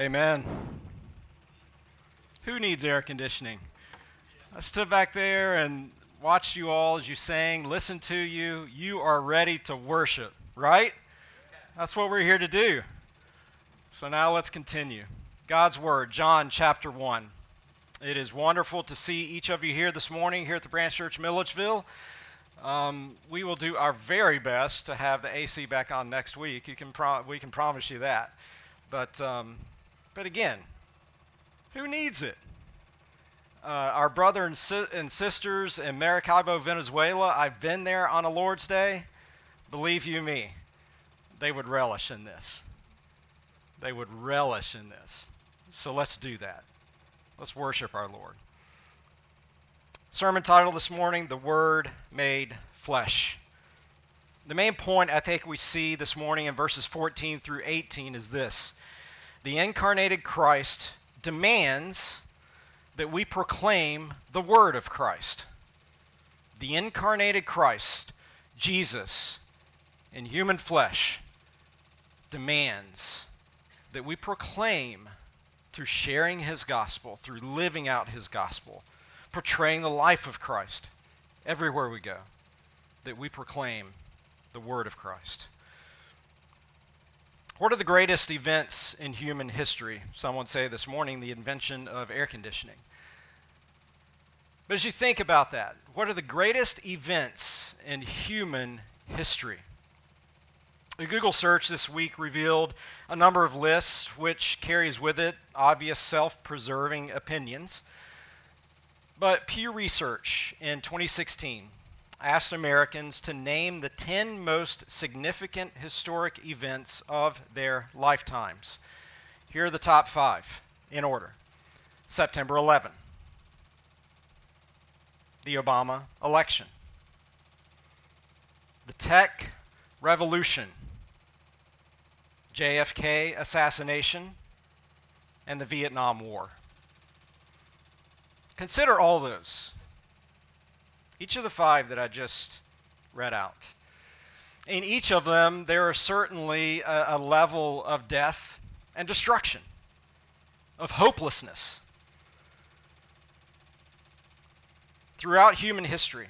Amen. Who needs air conditioning? I stood back there and watched you all as you sang, listened to you. You are ready to worship, right? That's what we're here to do. So now let's continue. God's Word, John chapter 1. It is wonderful to see each of you here this morning here at the Branch Church Milledgeville. Um, we will do our very best to have the AC back on next week. You can pro- we can promise you that. But um, but again, who needs it? Uh, our brother and, si- and sisters in Maracaibo, Venezuela, I've been there on a Lord's Day. Believe you me, they would relish in this. They would relish in this. So let's do that. Let's worship our Lord. Sermon title this morning The Word Made Flesh. The main point I think we see this morning in verses 14 through 18 is this the incarnated Christ demands that we proclaim the word of Christ. The incarnated Christ, Jesus, in human flesh, demands that we proclaim through sharing his gospel, through living out his gospel, portraying the life of Christ everywhere we go, that we proclaim the word of Christ. What are the greatest events in human history? Some would say this morning the invention of air conditioning. But as you think about that, what are the greatest events in human history? A Google search this week revealed a number of lists which carries with it obvious self-preserving opinions. But Pew Research in 2016 asked Americans to name the 10 most significant historic events of their lifetimes. Here are the top five in order. September 11, the Obama election, the tech revolution, JFK assassination, and the Vietnam War. Consider all those each of the five that I just read out. In each of them, there is certainly a, a level of death and destruction, of hopelessness. Throughout human history,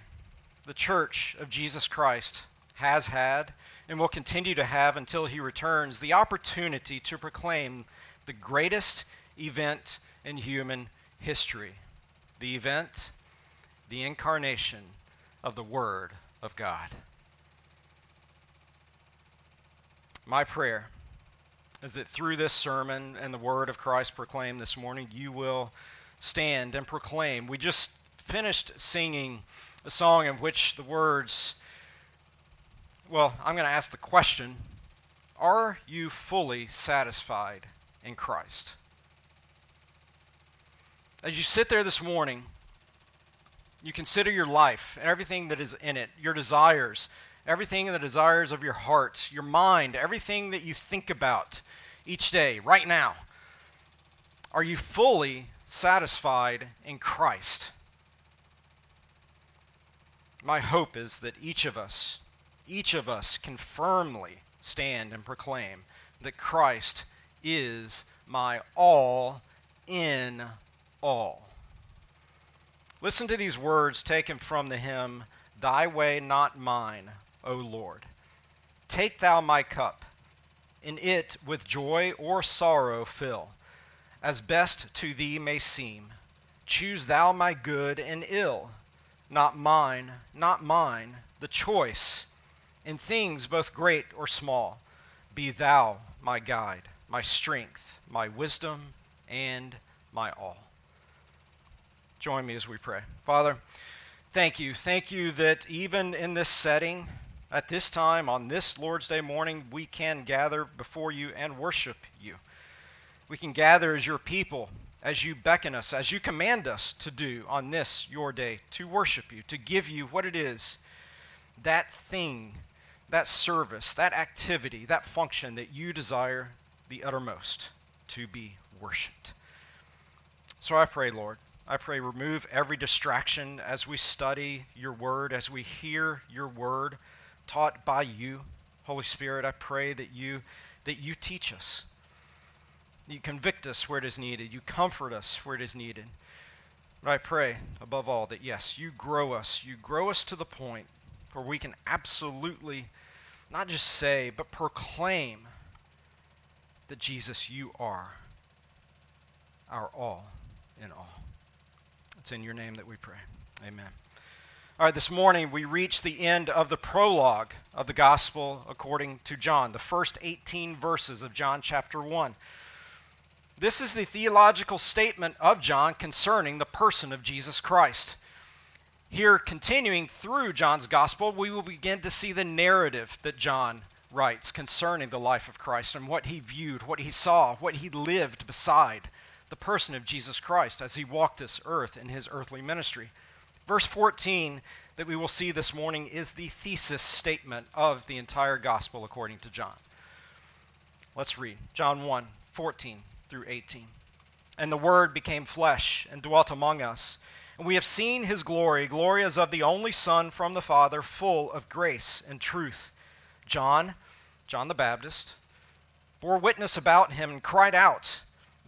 the church of Jesus Christ has had and will continue to have until he returns the opportunity to proclaim the greatest event in human history the event the incarnation of the Word of God. My prayer is that through this sermon and the Word of Christ proclaimed this morning, you will stand and proclaim. We just finished singing a song in which the words, well, I'm going to ask the question Are you fully satisfied in Christ? As you sit there this morning, you consider your life and everything that is in it, your desires, everything in the desires of your heart, your mind, everything that you think about each day, right now. Are you fully satisfied in Christ? My hope is that each of us, each of us can firmly stand and proclaim that Christ is my all in all. Listen to these words taken from the hymn, Thy way, not mine, O Lord. Take thou my cup, in it with joy or sorrow fill, as best to thee may seem. Choose thou my good and ill, not mine, not mine, the choice, in things both great or small. Be thou my guide, my strength, my wisdom, and my all. Join me as we pray. Father, thank you. Thank you that even in this setting, at this time, on this Lord's Day morning, we can gather before you and worship you. We can gather as your people, as you beckon us, as you command us to do on this, your day, to worship you, to give you what it is, that thing, that service, that activity, that function that you desire the uttermost to be worshiped. So I pray, Lord, I pray, remove every distraction as we study your word, as we hear your word taught by you. Holy Spirit, I pray that you, that you teach us. You convict us where it is needed. You comfort us where it is needed. But I pray, above all, that yes, you grow us. You grow us to the point where we can absolutely not just say, but proclaim that Jesus, you are our all in all. It's in your name that we pray. Amen. All right, this morning we reach the end of the prologue of the gospel according to John, the first 18 verses of John chapter 1. This is the theological statement of John concerning the person of Jesus Christ. Here, continuing through John's gospel, we will begin to see the narrative that John writes concerning the life of Christ and what he viewed, what he saw, what he lived beside the person of Jesus Christ as he walked this earth in his earthly ministry. Verse 14 that we will see this morning is the thesis statement of the entire gospel according to John. Let's read John 1 14 through 18. And the Word became flesh and dwelt among us. And we have seen his glory, glory as of the only Son from the Father, full of grace and truth. John, John the Baptist, bore witness about him and cried out,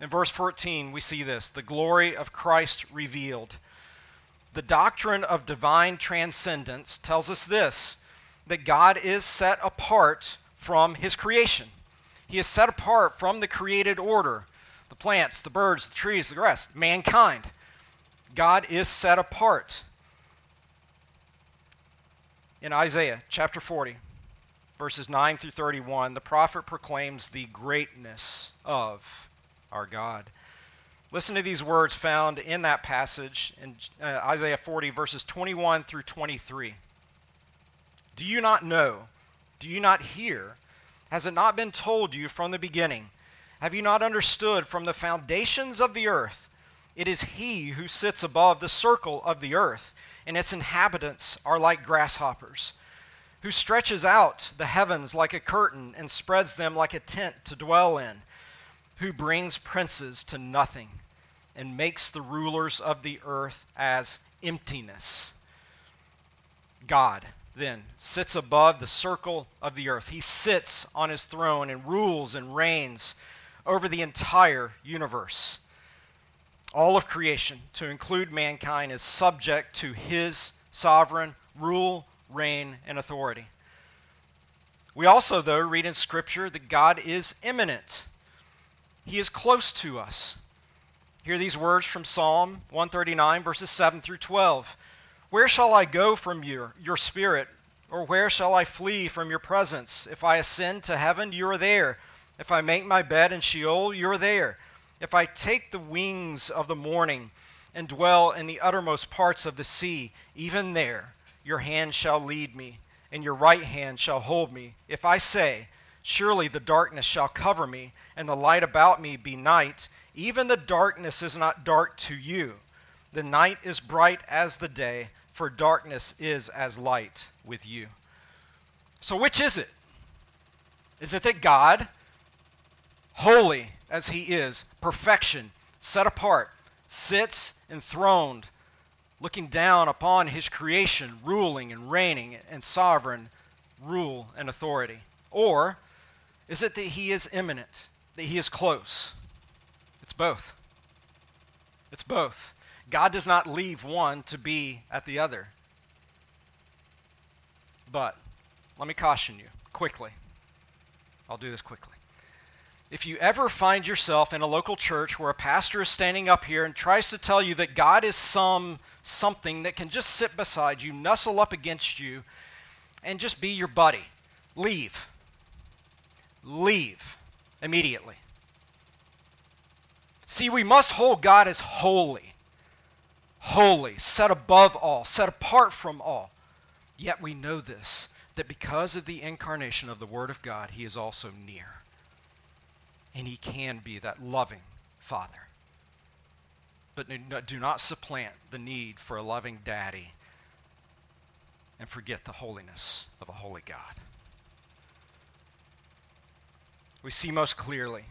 in verse 14, we see this the glory of Christ revealed. The doctrine of divine transcendence tells us this that God is set apart from his creation. He is set apart from the created order the plants, the birds, the trees, the grass, mankind. God is set apart. In Isaiah chapter 40, verses 9 through 31, the prophet proclaims the greatness of our God. Listen to these words found in that passage in uh, Isaiah 40, verses 21 through 23. Do you not know? Do you not hear? Has it not been told you from the beginning? Have you not understood from the foundations of the earth? It is he who sits above the circle of the earth, and its inhabitants are like grasshoppers, who stretches out the heavens like a curtain and spreads them like a tent to dwell in, who brings princes to nothing and makes the rulers of the earth as emptiness. God then sits above the circle of the earth. He sits on his throne and rules and reigns over the entire universe. All of creation, to include mankind, is subject to his sovereign rule, reign, and authority. We also, though, read in Scripture that God is immanent. He is close to us. Hear these words from Psalm 139, verses 7 through 12. Where shall I go from your, your spirit? Or where shall I flee from your presence? If I ascend to heaven, you are there. If I make my bed in Sheol, you're there. If I take the wings of the morning and dwell in the uttermost parts of the sea, even there your hand shall lead me, and your right hand shall hold me. If I say, Surely the darkness shall cover me, and the light about me be night, even the darkness is not dark to you. The night is bright as the day, for darkness is as light with you. So, which is it? Is it that God holy as he is, perfection, set apart, sits enthroned, looking down upon his creation, ruling and reigning and sovereign rule and authority? Or is it that he is immanent, that he is close? It's both. It's both. God does not leave one to be at the other. But let me caution you quickly. I'll do this quickly if you ever find yourself in a local church where a pastor is standing up here and tries to tell you that God is some something that can just sit beside you, nestle up against you, and just be your buddy, leave. Leave immediately. See, we must hold God as holy, holy, set above all, set apart from all. Yet we know this that because of the incarnation of the Word of God, He is also near and He can be that loving Father. but do not supplant the need for a loving daddy and forget the holiness of a holy God. We see most clearly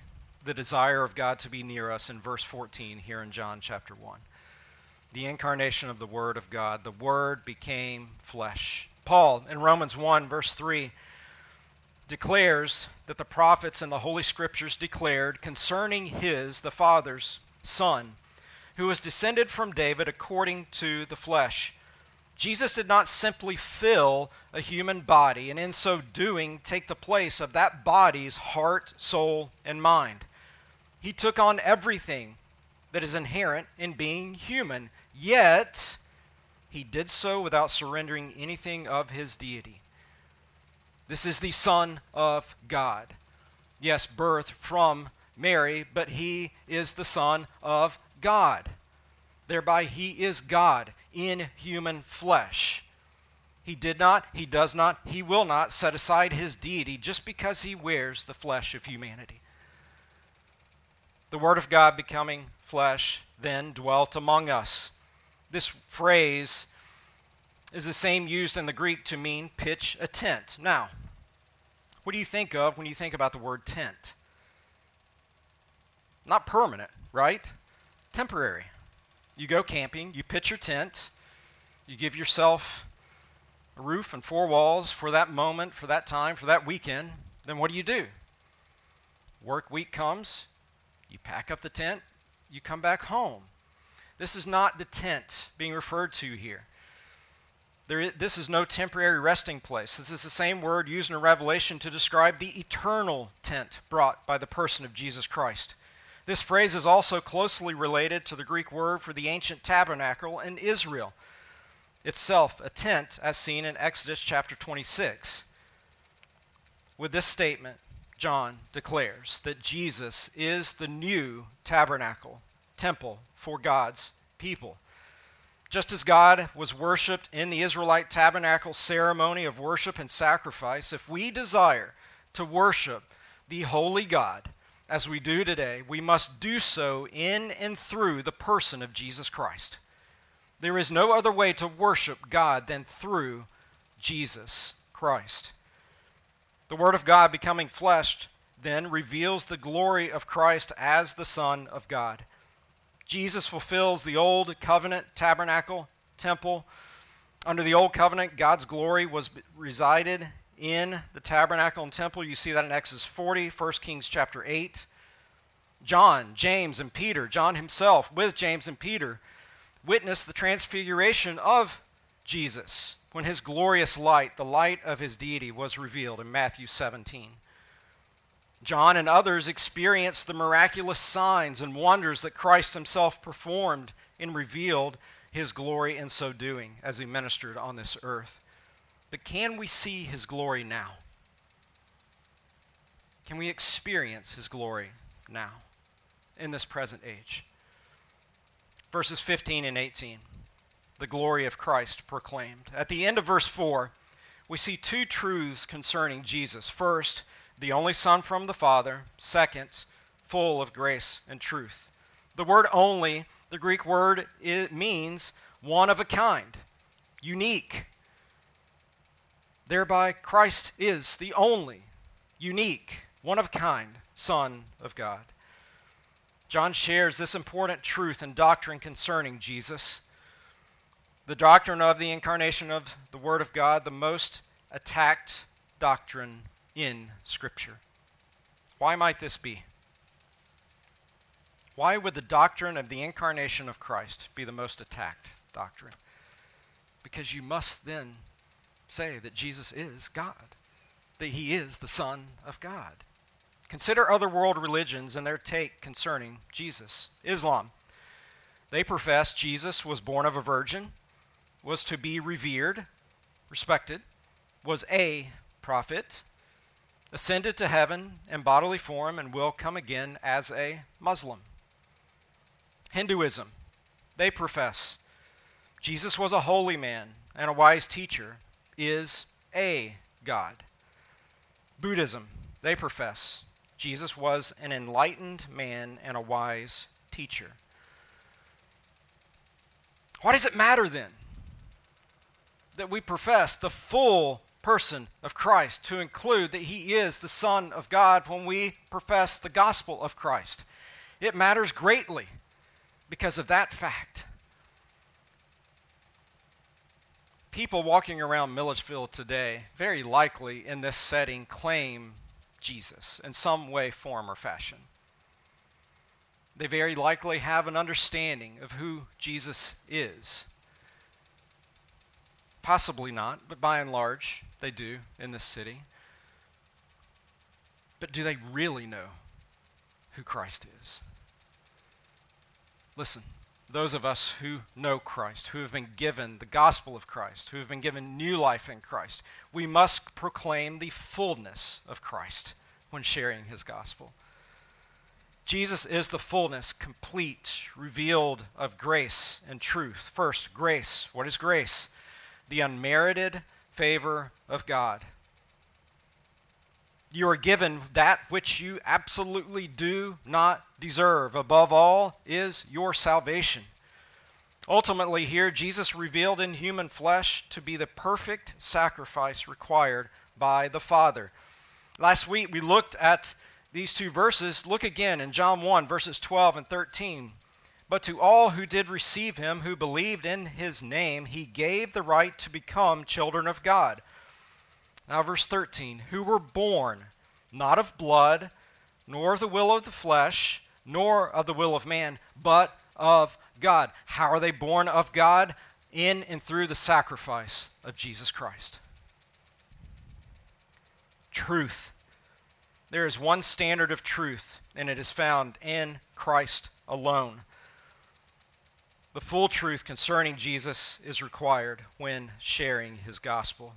the desire of God to be near us in verse 14 here in John chapter 1. The incarnation of the Word of God. The Word became flesh. Paul in Romans 1, verse 3, declares that the prophets and the Holy Scriptures declared concerning his, the Father's, Son, who was descended from David according to the flesh. Jesus did not simply fill a human body and in so doing take the place of that body's heart, soul, and mind. He took on everything that is inherent in being human, yet he did so without surrendering anything of his deity. This is the Son of God. Yes, birth from Mary, but he is the Son of God. Thereby, he is God in human flesh. He did not, he does not, he will not set aside his deity just because he wears the flesh of humanity. The Word of God becoming flesh then dwelt among us. This phrase is the same used in the Greek to mean pitch a tent. Now, what do you think of when you think about the word tent? Not permanent, right? Temporary. You go camping, you pitch your tent, you give yourself a roof and four walls for that moment, for that time, for that weekend. Then what do you do? Work week comes, you pack up the tent, you come back home. This is not the tent being referred to here. This is no temporary resting place. This is the same word used in Revelation to describe the eternal tent brought by the person of Jesus Christ. This phrase is also closely related to the Greek word for the ancient tabernacle in Israel itself, a tent, as seen in Exodus chapter 26. With this statement, John declares that Jesus is the new tabernacle, temple for God's people. Just as God was worshiped in the Israelite tabernacle ceremony of worship and sacrifice, if we desire to worship the holy God as we do today, we must do so in and through the person of Jesus Christ. There is no other way to worship God than through Jesus Christ. The Word of God becoming flesh then reveals the glory of Christ as the Son of God. Jesus fulfills the old covenant tabernacle, temple. Under the old covenant, God's glory was resided in the tabernacle and temple. You see that in Exodus 40, 1 Kings chapter 8. John, James, and Peter, John himself with James and Peter, witnessed the transfiguration of Jesus when his glorious light, the light of his deity, was revealed in Matthew 17. John and others experienced the miraculous signs and wonders that Christ himself performed and revealed his glory in so doing as he ministered on this earth. But can we see his glory now? Can we experience his glory now in this present age? Verses 15 and 18, the glory of Christ proclaimed. At the end of verse 4, we see two truths concerning Jesus. First, the only Son from the Father. Second, full of grace and truth. The word only, the Greek word, it means one of a kind, unique. Thereby, Christ is the only, unique, one of kind Son of God. John shares this important truth and doctrine concerning Jesus. The doctrine of the incarnation of the Word of God, the most attacked doctrine in Scripture. Why might this be? Why would the doctrine of the incarnation of Christ be the most attacked doctrine? Because you must then say that Jesus is God, that he is the Son of God. Consider other world religions and their take concerning Jesus. Islam. They profess Jesus was born of a virgin, was to be revered, respected, was a prophet, ascended to heaven in bodily form and will come again as a Muslim. Hinduism, they profess Jesus was a holy man and a wise teacher, is a God. Buddhism, they profess Jesus was an enlightened man and a wise teacher. Why does it matter then that we profess the full person of Christ to include that he is the Son of God when we profess the gospel of Christ? It matters greatly because of that fact. People walking around Milledgeville today, very likely in this setting, claim Jesus in some way, form, or fashion. They very likely have an understanding of who Jesus is. Possibly not, but by and large, they do in this city. But do they really know who Christ is? Listen, those of us who know Christ, who have been given the gospel of Christ, who have been given new life in Christ, we must proclaim the fullness of Christ when sharing his gospel. Jesus is the fullness, complete, revealed of grace and truth. First, grace. What is grace? The unmerited favor of God. You are given that which you absolutely do not deserve. Above all is your salvation. Ultimately, here, Jesus revealed in human flesh to be the perfect sacrifice required by the Father. Last week, we looked at these two verses, look again in John 1, verses 12 and 13. But to all who did receive him, who believed in his name, he gave the right to become children of God. Now, verse 13 who were born not of blood, nor of the will of the flesh, nor of the will of man, but of God. How are they born of God? In and through the sacrifice of Jesus Christ. Truth there is one standard of truth, and it is found in Christ alone. The full truth concerning Jesus is required when sharing his gospel.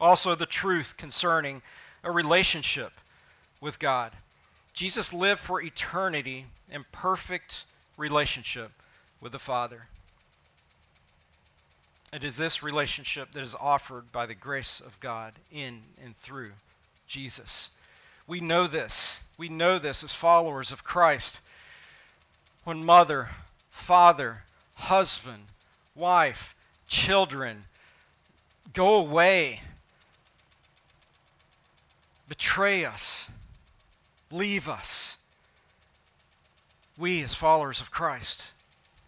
Also, the truth concerning a relationship with God. Jesus lived for eternity in perfect relationship with the Father. It is this relationship that is offered by the grace of God in and through Jesus. We know this. We know this as followers of Christ. When mother, father, husband, wife, children go away, betray us, leave us, we as followers of Christ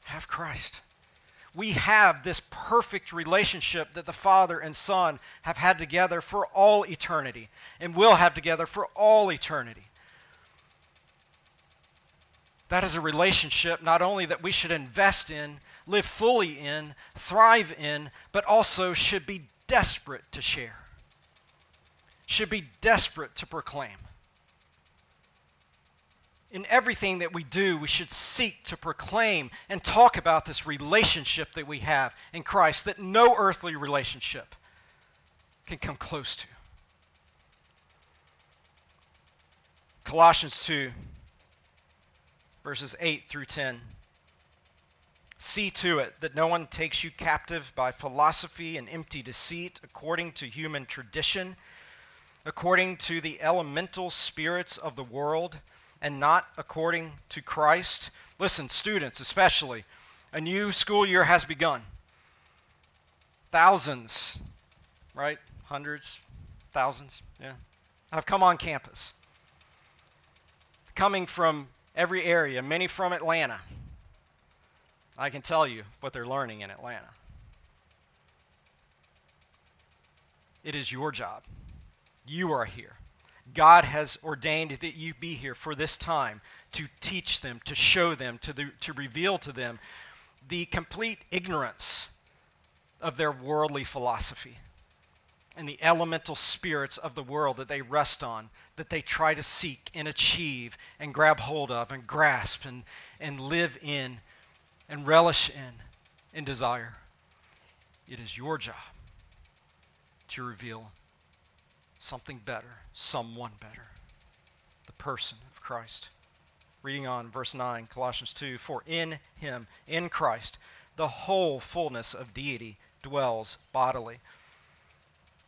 have Christ. We have this perfect relationship that the Father and Son have had together for all eternity and will have together for all eternity. That is a relationship not only that we should invest in, live fully in, thrive in, but also should be desperate to share, should be desperate to proclaim in everything that we do, we should seek to proclaim and talk about this relationship that we have in Christ that no earthly relationship can come close to. Colossians 2, verses 8 through 10. See to it that no one takes you captive by philosophy and empty deceit, according to human tradition, according to the elemental spirits of the world and not according to Christ? Listen, students especially, a new school year has begun. Thousands, right? Hundreds, thousands, yeah, have come on campus. Coming from every area, many from Atlanta. I can tell you what they're learning in Atlanta. It is your job. You are here. God has ordained that you be here for this time to teach them, to show them, to, the, to reveal to them the complete ignorance of their worldly philosophy and the elemental spirits of the world that they rest on, that they try to seek and achieve and grab hold of and grasp and, and live in and relish in and desire. It is your job to reveal something better, someone better, the person of Christ. Reading on, verse 9, Colossians 2 For in him, in Christ, the whole fullness of deity dwells bodily.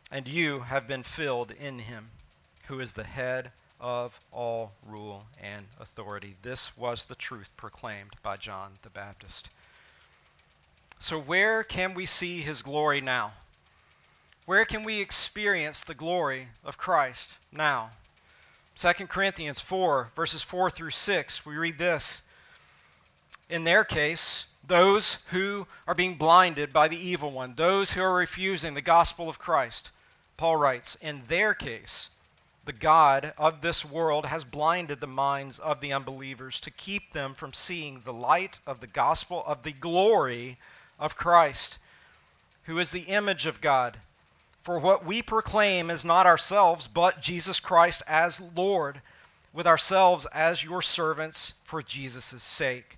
And you have been filled in him, who is the head of all rule and authority. This was the truth proclaimed by John the Baptist. So, where can we see his glory now? Where can we experience the glory of Christ now? 2 Corinthians 4, verses 4 through 6, we read this. In their case, those who are being blinded by the evil one, those who are refusing the gospel of Christ, Paul writes, in their case, the God of this world has blinded the minds of the unbelievers to keep them from seeing the light of the gospel of the glory of Christ, who is the image of God. For what we proclaim is not ourselves, but Jesus Christ as Lord, with ourselves as your servants for Jesus' sake.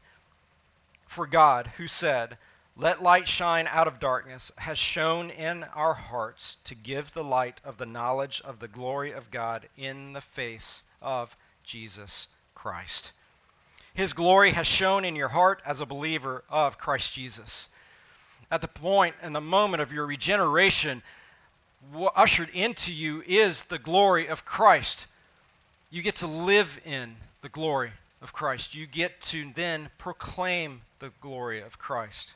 For God, who said, Let light shine out of darkness, has shone in our hearts to give the light of the knowledge of the glory of God in the face of Jesus Christ. His glory has shone in your heart as a believer of Christ Jesus. At the point and the moment of your regeneration, ushered into you is the glory of Christ. You get to live in the glory of Christ. You get to then proclaim the glory of Christ.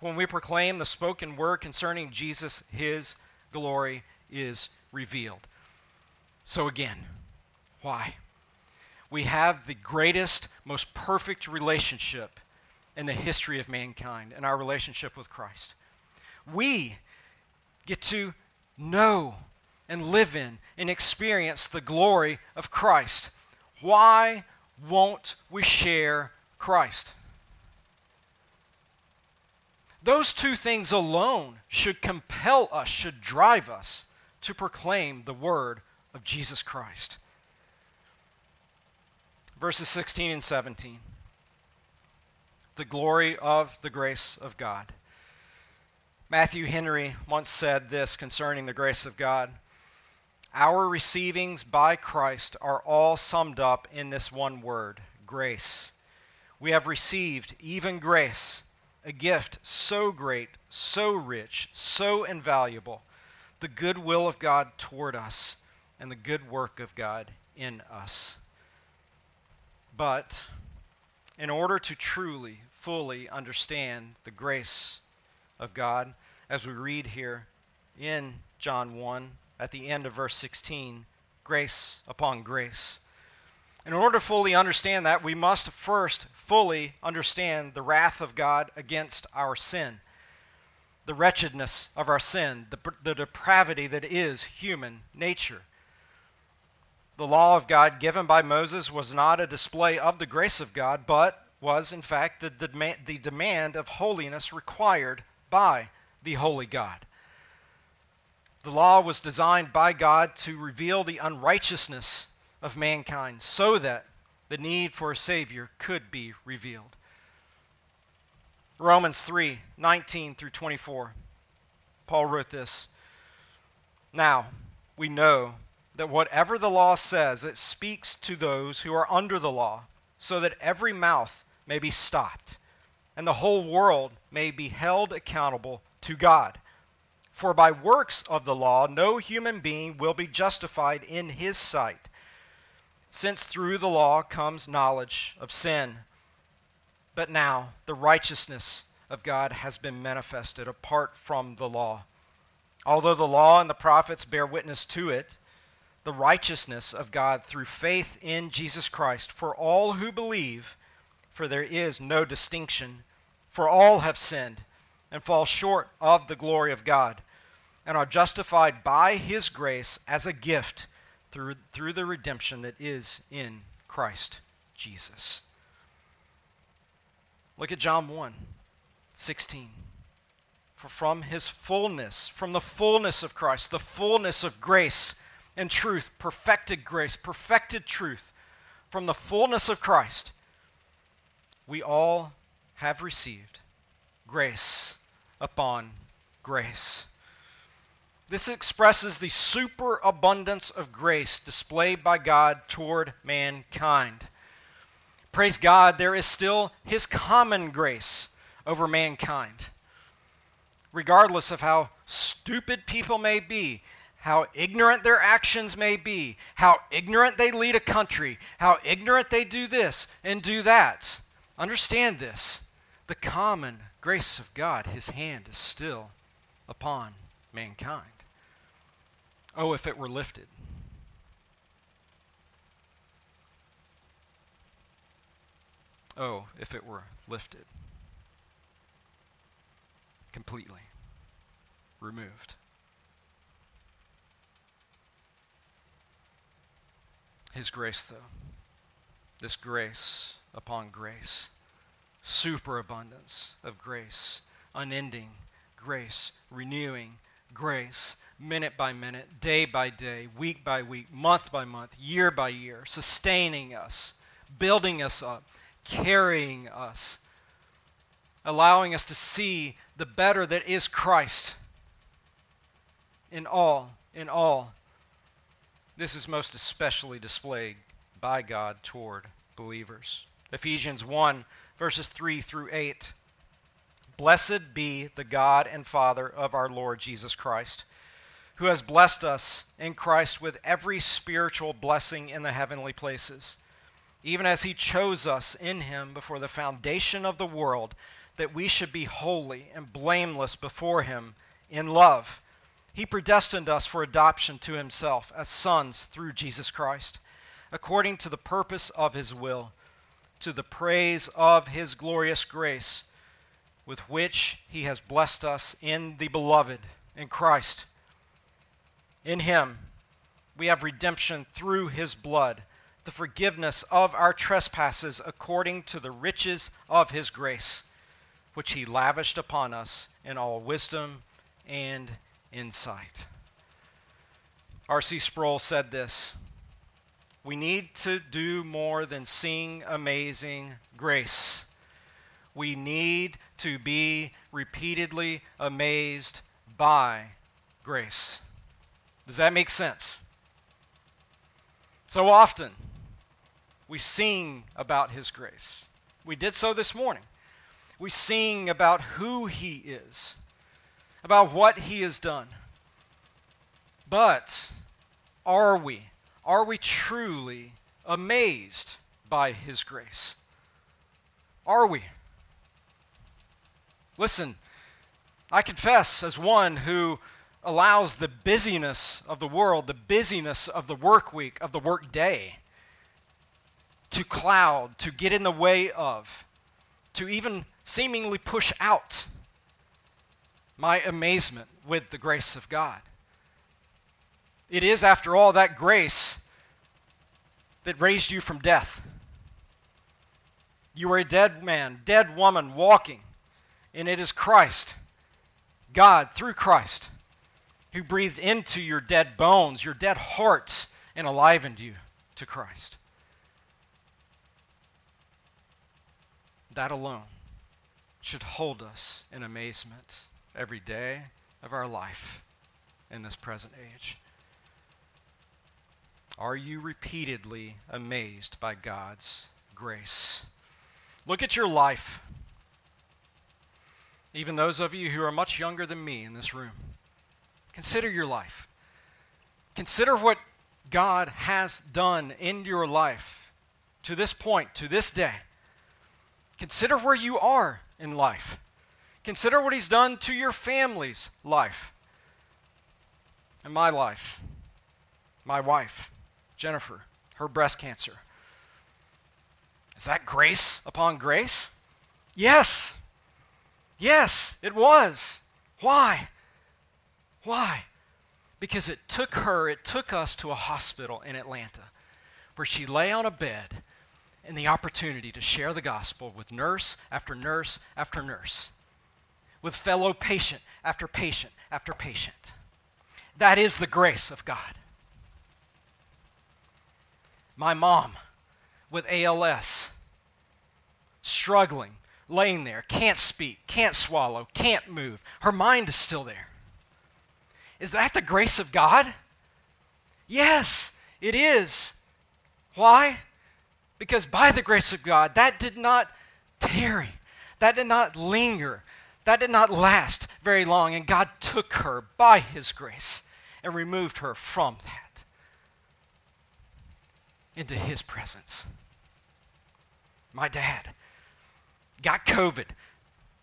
When we proclaim the spoken word concerning Jesus, his glory is revealed. So, again, why? We have the greatest, most perfect relationship in the history of mankind and our relationship with Christ. We get to know and live in and experience the glory of Christ. Why won't we share Christ? Those two things alone should compel us, should drive us to proclaim the word of Jesus Christ. Verses 16 and 17. The glory of the grace of God. Matthew Henry once said this concerning the grace of God Our receivings by Christ are all summed up in this one word grace. We have received even grace, a gift so great, so rich, so invaluable, the good will of God toward us, and the good work of God in us. But in order to truly, fully understand the grace of God, as we read here in John 1 at the end of verse 16 grace upon grace. In order to fully understand that, we must first fully understand the wrath of God against our sin, the wretchedness of our sin, the, the depravity that is human nature. The law of God given by Moses was not a display of the grace of God, but was, in fact, the, the, the demand of holiness required by the holy God. The law was designed by God to reveal the unrighteousness of mankind so that the need for a Savior could be revealed. Romans 3 19 through 24. Paul wrote this Now, we know that whatever the law says, it speaks to those who are under the law, so that every mouth may be stopped, and the whole world may be held accountable to God. For by works of the law, no human being will be justified in his sight, since through the law comes knowledge of sin. But now the righteousness of God has been manifested apart from the law. Although the law and the prophets bear witness to it, the righteousness of God through faith in Jesus Christ for all who believe, for there is no distinction, for all have sinned and fall short of the glory of God, and are justified by his grace as a gift through, through the redemption that is in Christ Jesus. Look at John 1 16. For from his fullness, from the fullness of Christ, the fullness of grace and truth, perfected grace, perfected truth, from the fullness of Christ, we all have received grace upon grace. This expresses the superabundance of grace displayed by God toward mankind. Praise God, there is still His common grace over mankind. Regardless of how stupid people may be, how ignorant their actions may be, how ignorant they lead a country, how ignorant they do this and do that. Understand this the common grace of God, his hand is still upon mankind. Oh, if it were lifted. Oh, if it were lifted completely removed. His grace, though, this grace upon grace, superabundance of grace, unending grace, renewing grace, minute by minute, day by day, week by week, month by month, year by year, sustaining us, building us up, carrying us, allowing us to see the better that is Christ in all, in all. This is most especially displayed by God toward believers. Ephesians 1, verses 3 through 8. Blessed be the God and Father of our Lord Jesus Christ, who has blessed us in Christ with every spiritual blessing in the heavenly places, even as he chose us in him before the foundation of the world, that we should be holy and blameless before him in love he predestined us for adoption to himself as sons through Jesus Christ, according to the purpose of his will, to the praise of his glorious grace, with which he has blessed us in the beloved, in Christ. In him we have redemption through his blood, the forgiveness of our trespasses according to the riches of his grace, which he lavished upon us in all wisdom and insight. R.C. Sproul said this We need to do more than sing amazing grace. We need to be repeatedly amazed by grace. Does that make sense? So often, we sing about His grace. We did so this morning. We sing about who He is about what he has done. But are we? Are we truly amazed by his grace? Are we? Listen, I confess as one who allows the busyness of the world, the busyness of the work week, of the work day, to cloud, to get in the way of, to even seemingly push out my amazement with the grace of God. It is, after all, that grace that raised you from death. You were a dead man, dead woman walking, and it is Christ, God, through Christ, who breathed into your dead bones, your dead hearts, and alivened you to Christ. That alone should hold us in amazement every day of our life in this present age? Are you repeatedly amazed by God's grace? Look at your life. Even those of you who are much younger than me in this room, consider your life. Consider what God has done in your life to this point, to this day. Consider where you are in life. Consider what he's done to your family's life and my life. My wife, Jennifer, her breast cancer. Is that grace upon grace? Yes. Yes, it was. Why? Why? Because it took her, it took us to a hospital in Atlanta where she lay on a bed and the opportunity to share the gospel with nurse after nurse after nurse with fellow patient after patient after patient. That is the grace of God. My mom with ALS, struggling, laying there, can't speak, can't swallow, can't move. Her mind is still there. Is that the grace of God? Yes, it is. Why? Because by the grace of God, that did not tarry, that did not linger, that did not last very long, and God took her by His grace and removed her from that into His presence. My dad got COVID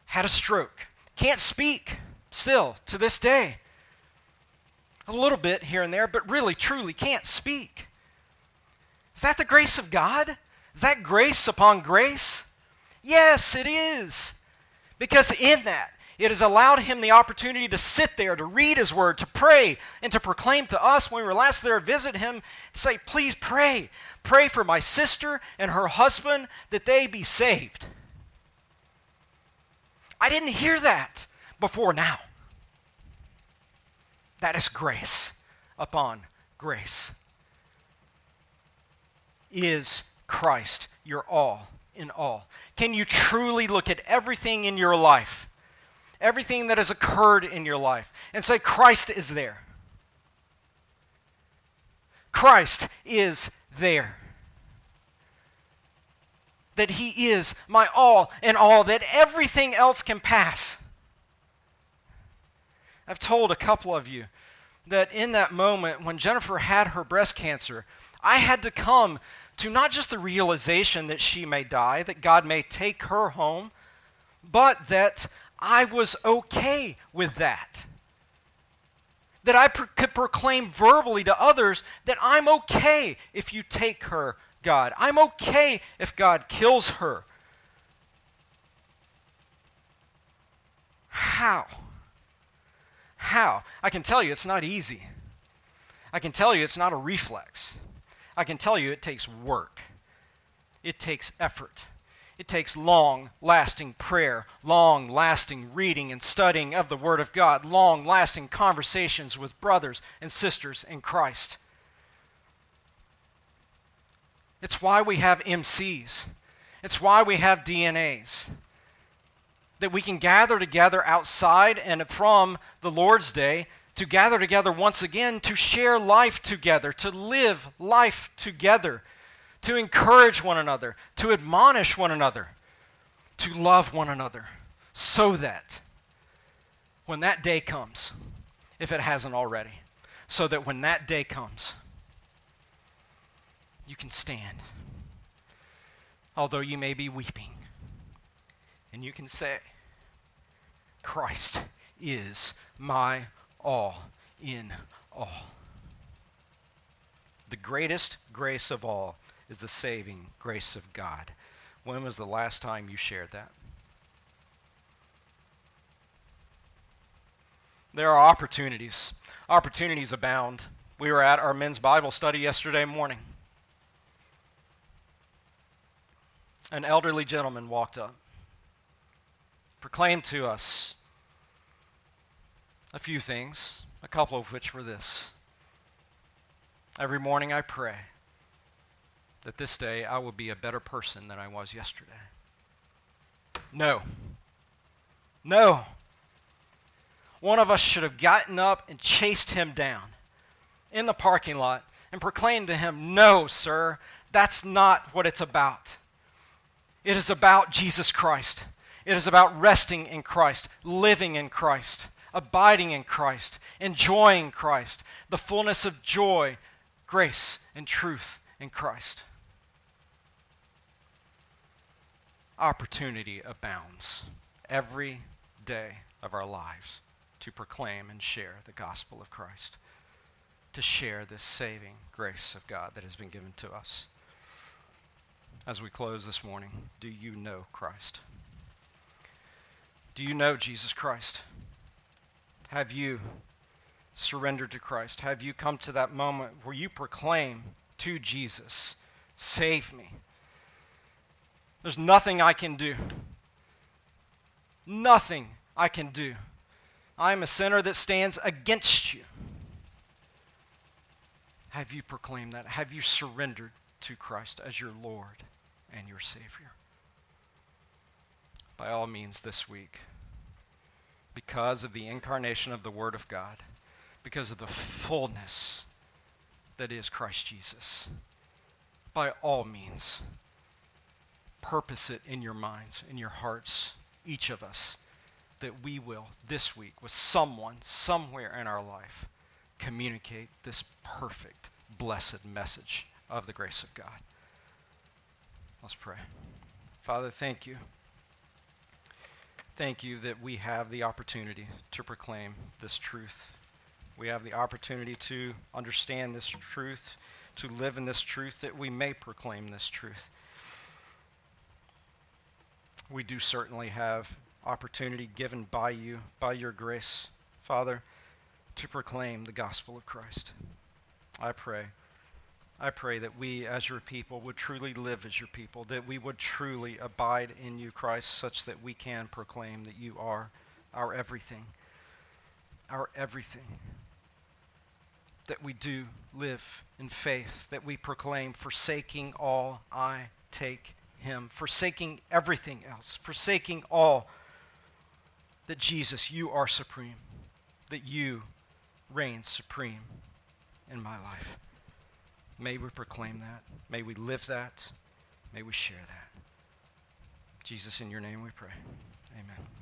had a stroke. Can't speak still to this day. A little bit here and there, but really, truly can't speak. Is that the grace of God? Is that grace upon grace? Yes, it is. Because in that, it has allowed him the opportunity to sit there, to read his word, to pray, and to proclaim to us when we were last there visit him, say, Please pray. Pray for my sister and her husband that they be saved. I didn't hear that before now. That is grace upon grace. Is Christ your all in all? Can you truly look at everything in your life, everything that has occurred in your life, and say, Christ is there? Christ is there. That He is my all and all, that everything else can pass. I've told a couple of you that in that moment when Jennifer had her breast cancer, I had to come to not just the realization that she may die, that God may take her home, but that I was okay with that. That I pro- could proclaim verbally to others that I'm okay if you take her, God. I'm okay if God kills her. How? How? I can tell you it's not easy. I can tell you it's not a reflex. I can tell you it takes work, it takes effort. It takes long lasting prayer, long lasting reading and studying of the Word of God, long lasting conversations with brothers and sisters in Christ. It's why we have MCs. It's why we have DNAs. That we can gather together outside and from the Lord's Day to gather together once again to share life together, to live life together, to encourage one another, to admonish one another, to love one another, so that when that day comes, if it hasn't already, so that when that day comes, you can stand. Although you may be weeping, and you can say, Christ is my all in all. The greatest grace of all is the saving grace of God. When was the last time you shared that? There are opportunities. Opportunities abound. We were at our men's Bible study yesterday morning. An elderly gentleman walked up, proclaimed to us a few things, a couple of which were this. Every morning I pray that this day I will be a better person than I was yesterday. No. No. One of us should have gotten up and chased him down in the parking lot and proclaimed to him, No, sir, that's not what it's about. It is about Jesus Christ. It is about resting in Christ, living in Christ abiding in Christ, enjoying Christ, the fullness of joy, grace, and truth in Christ. Opportunity abounds every day of our lives to proclaim and share the gospel of Christ, to share this saving grace of God that has been given to us. As we close this morning, do you know Christ? Do you know Jesus Christ? Have you surrendered to Christ? Have you come to that moment where you proclaim to Jesus, Save me? There's nothing I can do. Nothing I can do. I am a sinner that stands against you. Have you proclaimed that? Have you surrendered to Christ as your Lord and your Savior? By all means, this week because of the incarnation of the Word of God, because of the fullness that is Christ Jesus. By all means, purpose it in your minds, in your hearts, each of us, that we will this week, with someone, somewhere in our life, communicate this perfect, blessed message of the grace of God. Let's pray. Father, thank you. Thank you that we have the opportunity to proclaim this truth. We have the opportunity to understand this truth, to live in this truth, that we may proclaim this truth. We do certainly have opportunity given by you, by your grace, Father, to proclaim the gospel of Christ. I pray. I pray that we, as your people, would truly live as your people, that we would truly abide in you, Christ, such that we can proclaim that you are our everything, our everything. That we do live in faith, that we proclaim, forsaking all, I take him, forsaking everything else, forsaking all, that Jesus, you are supreme, that you reign supreme in my life. May we proclaim that. May we live that. May we share that. Jesus, in your name we pray. Amen.